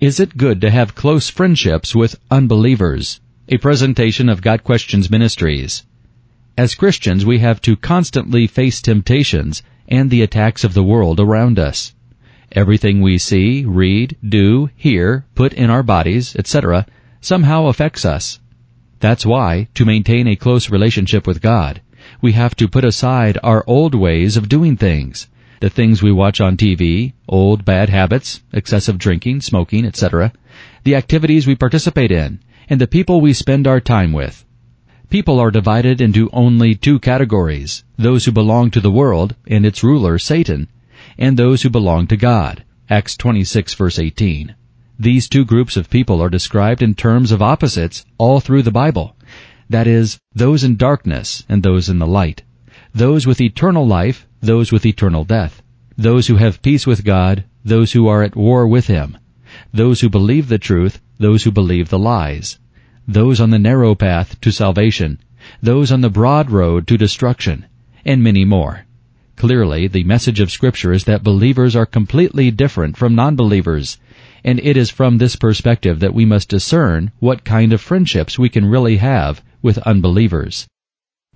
Is it good to have close friendships with unbelievers? A presentation of Got Questions Ministries. As Christians, we have to constantly face temptations and the attacks of the world around us. Everything we see, read, do, hear, put in our bodies, etc., somehow affects us. That's why, to maintain a close relationship with God, we have to put aside our old ways of doing things the things we watch on TV, old bad habits, excessive drinking, smoking, etc., the activities we participate in, and the people we spend our time with. People are divided into only two categories, those who belong to the world and its ruler, Satan, and those who belong to God. Acts 26 verse 18. These two groups of people are described in terms of opposites all through the Bible. That is, those in darkness and those in the light. Those with eternal life those with eternal death, those who have peace with God, those who are at war with Him, those who believe the truth, those who believe the lies, those on the narrow path to salvation, those on the broad road to destruction, and many more. Clearly, the message of Scripture is that believers are completely different from non-believers, and it is from this perspective that we must discern what kind of friendships we can really have with unbelievers.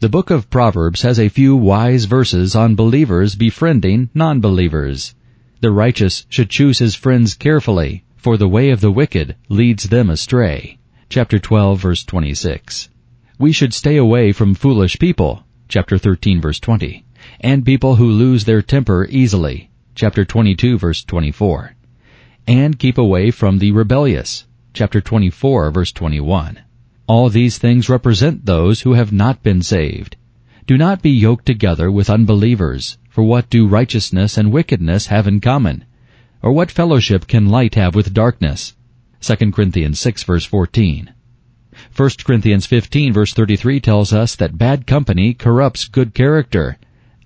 The book of Proverbs has a few wise verses on believers befriending non-believers. The righteous should choose his friends carefully, for the way of the wicked leads them astray. Chapter 12 verse 26. We should stay away from foolish people. Chapter 13 verse 20. And people who lose their temper easily. Chapter 22 verse 24. And keep away from the rebellious. Chapter 24 verse 21. All these things represent those who have not been saved. Do not be yoked together with unbelievers, for what do righteousness and wickedness have in common? Or what fellowship can light have with darkness? 2 Corinthians 6 verse 14. 1 Corinthians 15 verse 33 tells us that bad company corrupts good character.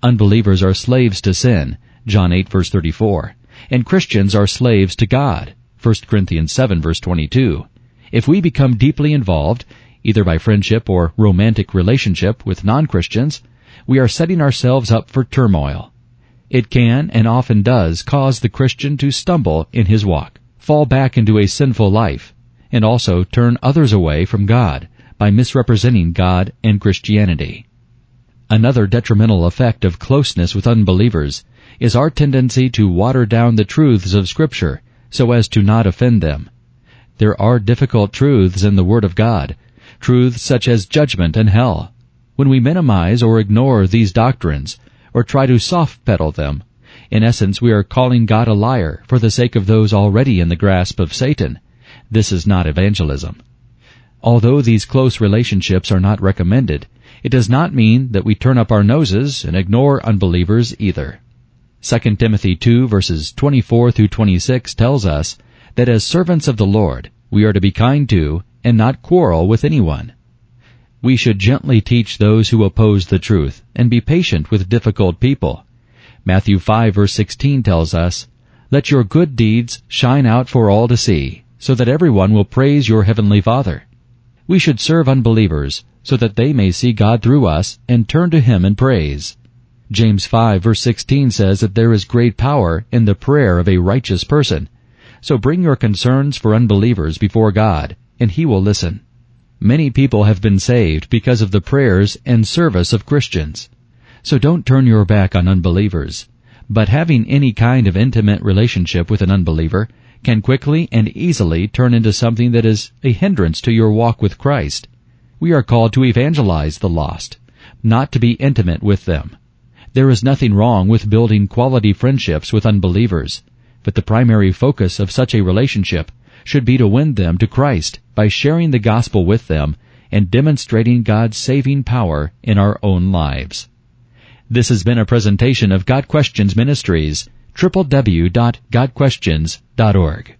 Unbelievers are slaves to sin, John 8 verse 34. And Christians are slaves to God, 1 Corinthians 7 verse 22. If we become deeply involved, either by friendship or romantic relationship with non-Christians, we are setting ourselves up for turmoil. It can and often does cause the Christian to stumble in his walk, fall back into a sinful life, and also turn others away from God by misrepresenting God and Christianity. Another detrimental effect of closeness with unbelievers is our tendency to water down the truths of Scripture so as to not offend them. There are difficult truths in the Word of God, truths such as judgment and hell. When we minimize or ignore these doctrines, or try to soft pedal them, in essence we are calling God a liar for the sake of those already in the grasp of Satan. This is not evangelism. Although these close relationships are not recommended, it does not mean that we turn up our noses and ignore unbelievers either. 2 Timothy 2 verses 24 through 26 tells us that as servants of the Lord, we are to be kind to and not quarrel with anyone. We should gently teach those who oppose the truth and be patient with difficult people. Matthew 5 verse 16 tells us, Let your good deeds shine out for all to see, so that everyone will praise your heavenly Father. We should serve unbelievers so that they may see God through us and turn to Him in praise. James 5 verse 16 says that there is great power in the prayer of a righteous person, so bring your concerns for unbelievers before God, and He will listen. Many people have been saved because of the prayers and service of Christians. So don't turn your back on unbelievers. But having any kind of intimate relationship with an unbeliever can quickly and easily turn into something that is a hindrance to your walk with Christ. We are called to evangelize the lost, not to be intimate with them. There is nothing wrong with building quality friendships with unbelievers, but the primary focus of such a relationship should be to win them to Christ by sharing the gospel with them and demonstrating God's saving power in our own lives. This has been a presentation of Got Questions Ministries, www.gotquestions.org.